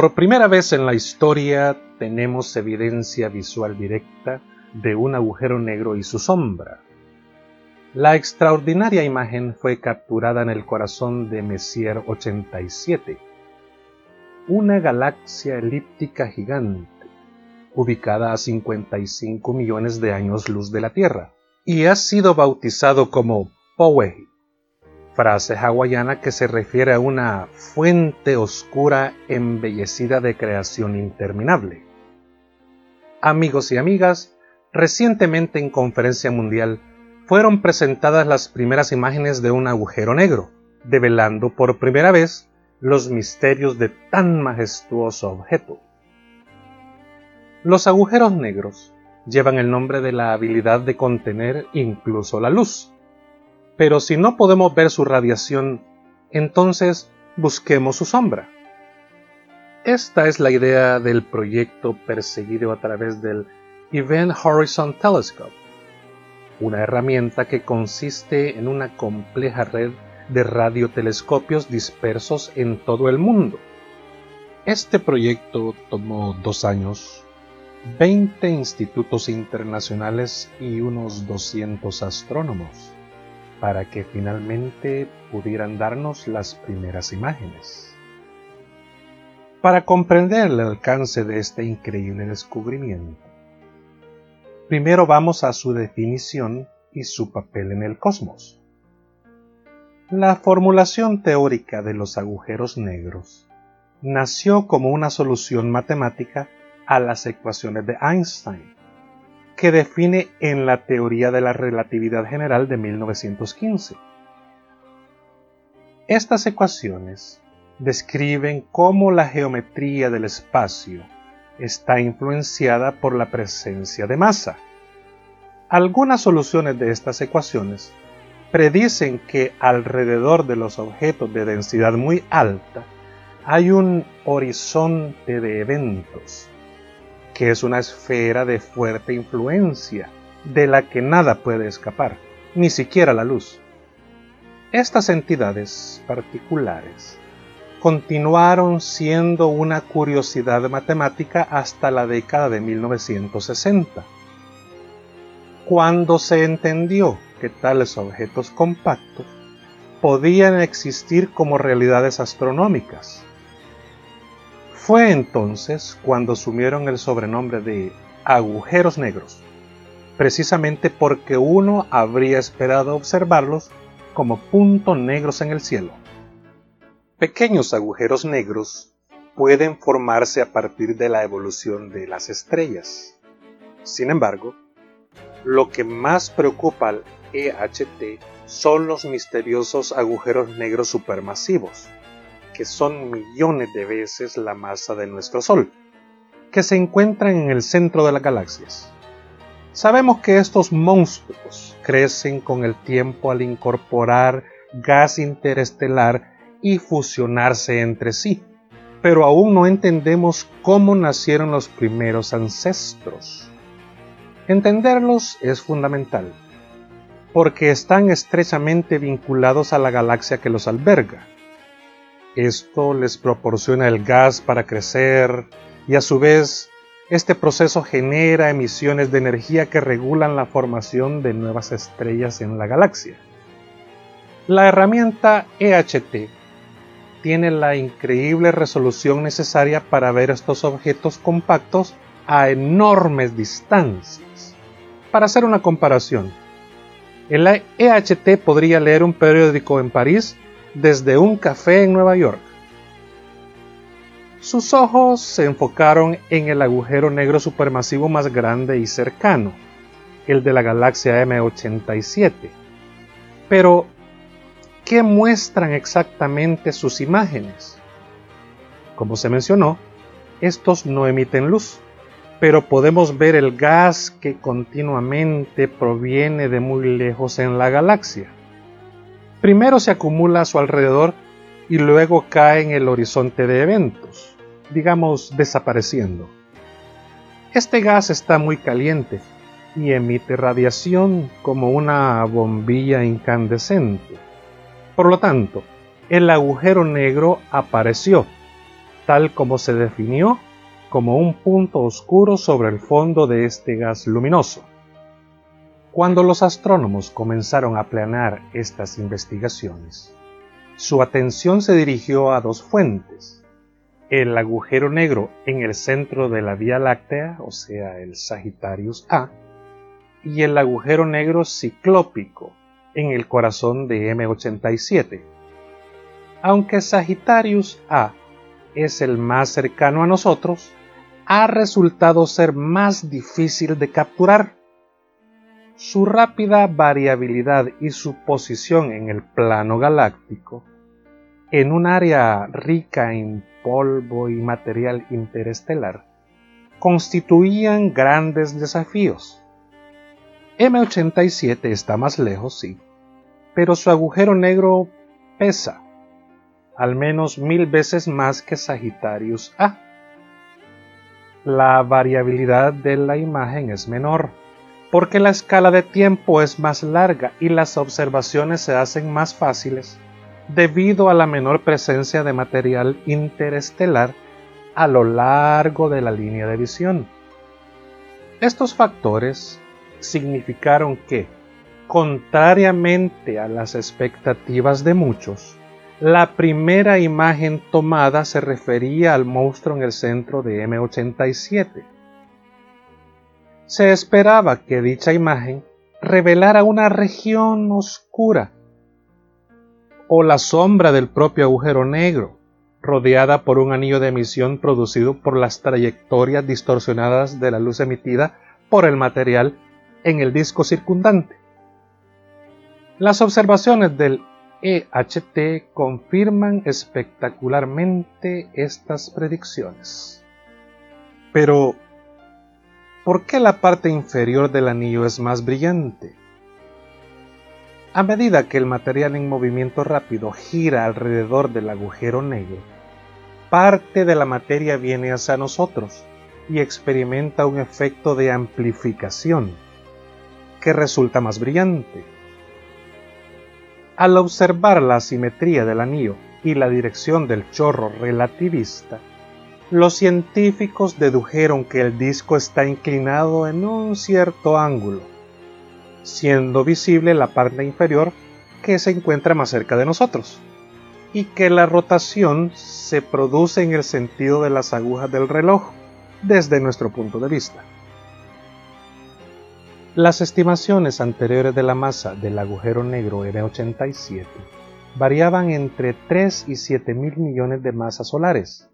Por primera vez en la historia tenemos evidencia visual directa de un agujero negro y su sombra. La extraordinaria imagen fue capturada en el corazón de Messier 87, una galaxia elíptica gigante, ubicada a 55 millones de años luz de la Tierra, y ha sido bautizado como frase hawaiana que se refiere a una fuente oscura embellecida de creación interminable. Amigos y amigas, recientemente en conferencia mundial fueron presentadas las primeras imágenes de un agujero negro, develando por primera vez los misterios de tan majestuoso objeto. Los agujeros negros llevan el nombre de la habilidad de contener incluso la luz. Pero si no podemos ver su radiación, entonces busquemos su sombra. Esta es la idea del proyecto perseguido a través del Event Horizon Telescope, una herramienta que consiste en una compleja red de radiotelescopios dispersos en todo el mundo. Este proyecto tomó dos años, 20 institutos internacionales y unos 200 astrónomos para que finalmente pudieran darnos las primeras imágenes. Para comprender el alcance de este increíble descubrimiento, Primero vamos a su definición y su papel en el cosmos. La formulación teórica de los agujeros negros nació como una solución matemática a las ecuaciones de Einstein, que define en la teoría de la relatividad general de 1915. Estas ecuaciones describen cómo la geometría del espacio está influenciada por la presencia de masa. Algunas soluciones de estas ecuaciones predicen que alrededor de los objetos de densidad muy alta hay un horizonte de eventos, que es una esfera de fuerte influencia, de la que nada puede escapar, ni siquiera la luz. Estas entidades particulares continuaron siendo una curiosidad matemática hasta la década de 1960, cuando se entendió que tales objetos compactos podían existir como realidades astronómicas. Fue entonces cuando asumieron el sobrenombre de agujeros negros, precisamente porque uno habría esperado observarlos como puntos negros en el cielo. Pequeños agujeros negros pueden formarse a partir de la evolución de las estrellas. Sin embargo, lo que más preocupa al EHT son los misteriosos agujeros negros supermasivos, que son millones de veces la masa de nuestro Sol, que se encuentran en el centro de las galaxias. Sabemos que estos monstruos crecen con el tiempo al incorporar gas interestelar y fusionarse entre sí, pero aún no entendemos cómo nacieron los primeros ancestros. Entenderlos es fundamental, porque están estrechamente vinculados a la galaxia que los alberga. Esto les proporciona el gas para crecer y a su vez este proceso genera emisiones de energía que regulan la formación de nuevas estrellas en la galaxia. La herramienta EHT tiene la increíble resolución necesaria para ver estos objetos compactos a enormes distancias. Para hacer una comparación, el EHT podría leer un periódico en París desde un café en Nueva York. Sus ojos se enfocaron en el agujero negro supermasivo más grande y cercano, el de la galaxia M87. Pero qué muestran exactamente sus imágenes. Como se mencionó, estos no emiten luz, pero podemos ver el gas que continuamente proviene de muy lejos en la galaxia. Primero se acumula a su alrededor y luego cae en el horizonte de eventos, digamos desapareciendo. Este gas está muy caliente y emite radiación como una bombilla incandescente. Por lo tanto, el agujero negro apareció, tal como se definió como un punto oscuro sobre el fondo de este gas luminoso. Cuando los astrónomos comenzaron a planear estas investigaciones, su atención se dirigió a dos fuentes, el agujero negro en el centro de la Vía Láctea, o sea, el Sagittarius A, y el agujero negro ciclópico en el corazón de M87. Aunque Sagittarius A es el más cercano a nosotros, ha resultado ser más difícil de capturar su rápida variabilidad y su posición en el plano galáctico, en un área rica en polvo y material interestelar, constituían grandes desafíos. M87 está más lejos, sí, pero su agujero negro pesa al menos mil veces más que Sagittarius A. La variabilidad de la imagen es menor, porque la escala de tiempo es más larga y las observaciones se hacen más fáciles debido a la menor presencia de material interestelar a lo largo de la línea de visión. Estos factores significaron que, contrariamente a las expectativas de muchos, la primera imagen tomada se refería al monstruo en el centro de M87 se esperaba que dicha imagen revelara una región oscura o la sombra del propio agujero negro, rodeada por un anillo de emisión producido por las trayectorias distorsionadas de la luz emitida por el material en el disco circundante. Las observaciones del EHT confirman espectacularmente estas predicciones. Pero, ¿Por qué la parte inferior del anillo es más brillante? A medida que el material en movimiento rápido gira alrededor del agujero negro, parte de la materia viene hacia nosotros y experimenta un efecto de amplificación que resulta más brillante. Al observar la simetría del anillo y la dirección del chorro relativista, los científicos dedujeron que el disco está inclinado en un cierto ángulo, siendo visible la parte inferior que se encuentra más cerca de nosotros, y que la rotación se produce en el sentido de las agujas del reloj desde nuestro punto de vista. Las estimaciones anteriores de la masa del agujero negro M87 variaban entre 3 y 7 mil millones de masas solares,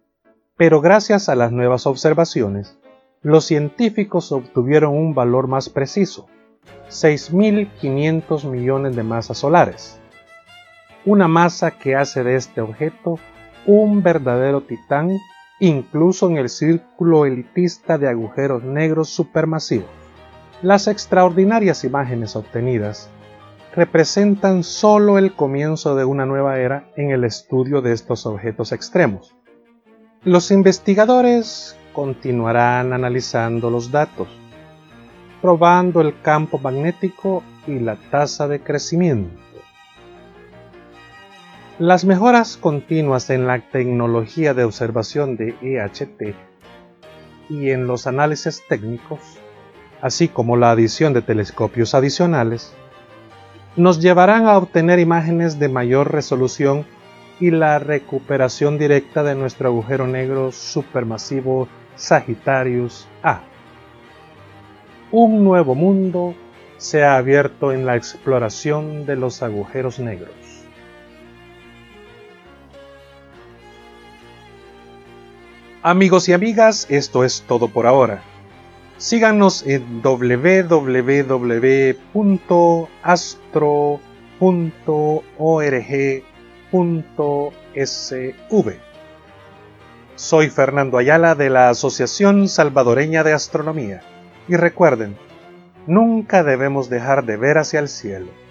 pero gracias a las nuevas observaciones, los científicos obtuvieron un valor más preciso, 6.500 millones de masas solares, una masa que hace de este objeto un verdadero titán incluso en el círculo elitista de agujeros negros supermasivos. Las extraordinarias imágenes obtenidas representan solo el comienzo de una nueva era en el estudio de estos objetos extremos. Los investigadores continuarán analizando los datos, probando el campo magnético y la tasa de crecimiento. Las mejoras continuas en la tecnología de observación de EHT y en los análisis técnicos, así como la adición de telescopios adicionales, nos llevarán a obtener imágenes de mayor resolución y la recuperación directa de nuestro agujero negro supermasivo Sagittarius A. Un nuevo mundo se ha abierto en la exploración de los agujeros negros. Amigos y amigas, esto es todo por ahora. Síganos en www.astro.org Soy Fernando Ayala de la Asociación Salvadoreña de Astronomía. Y recuerden, nunca debemos dejar de ver hacia el cielo